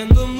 and the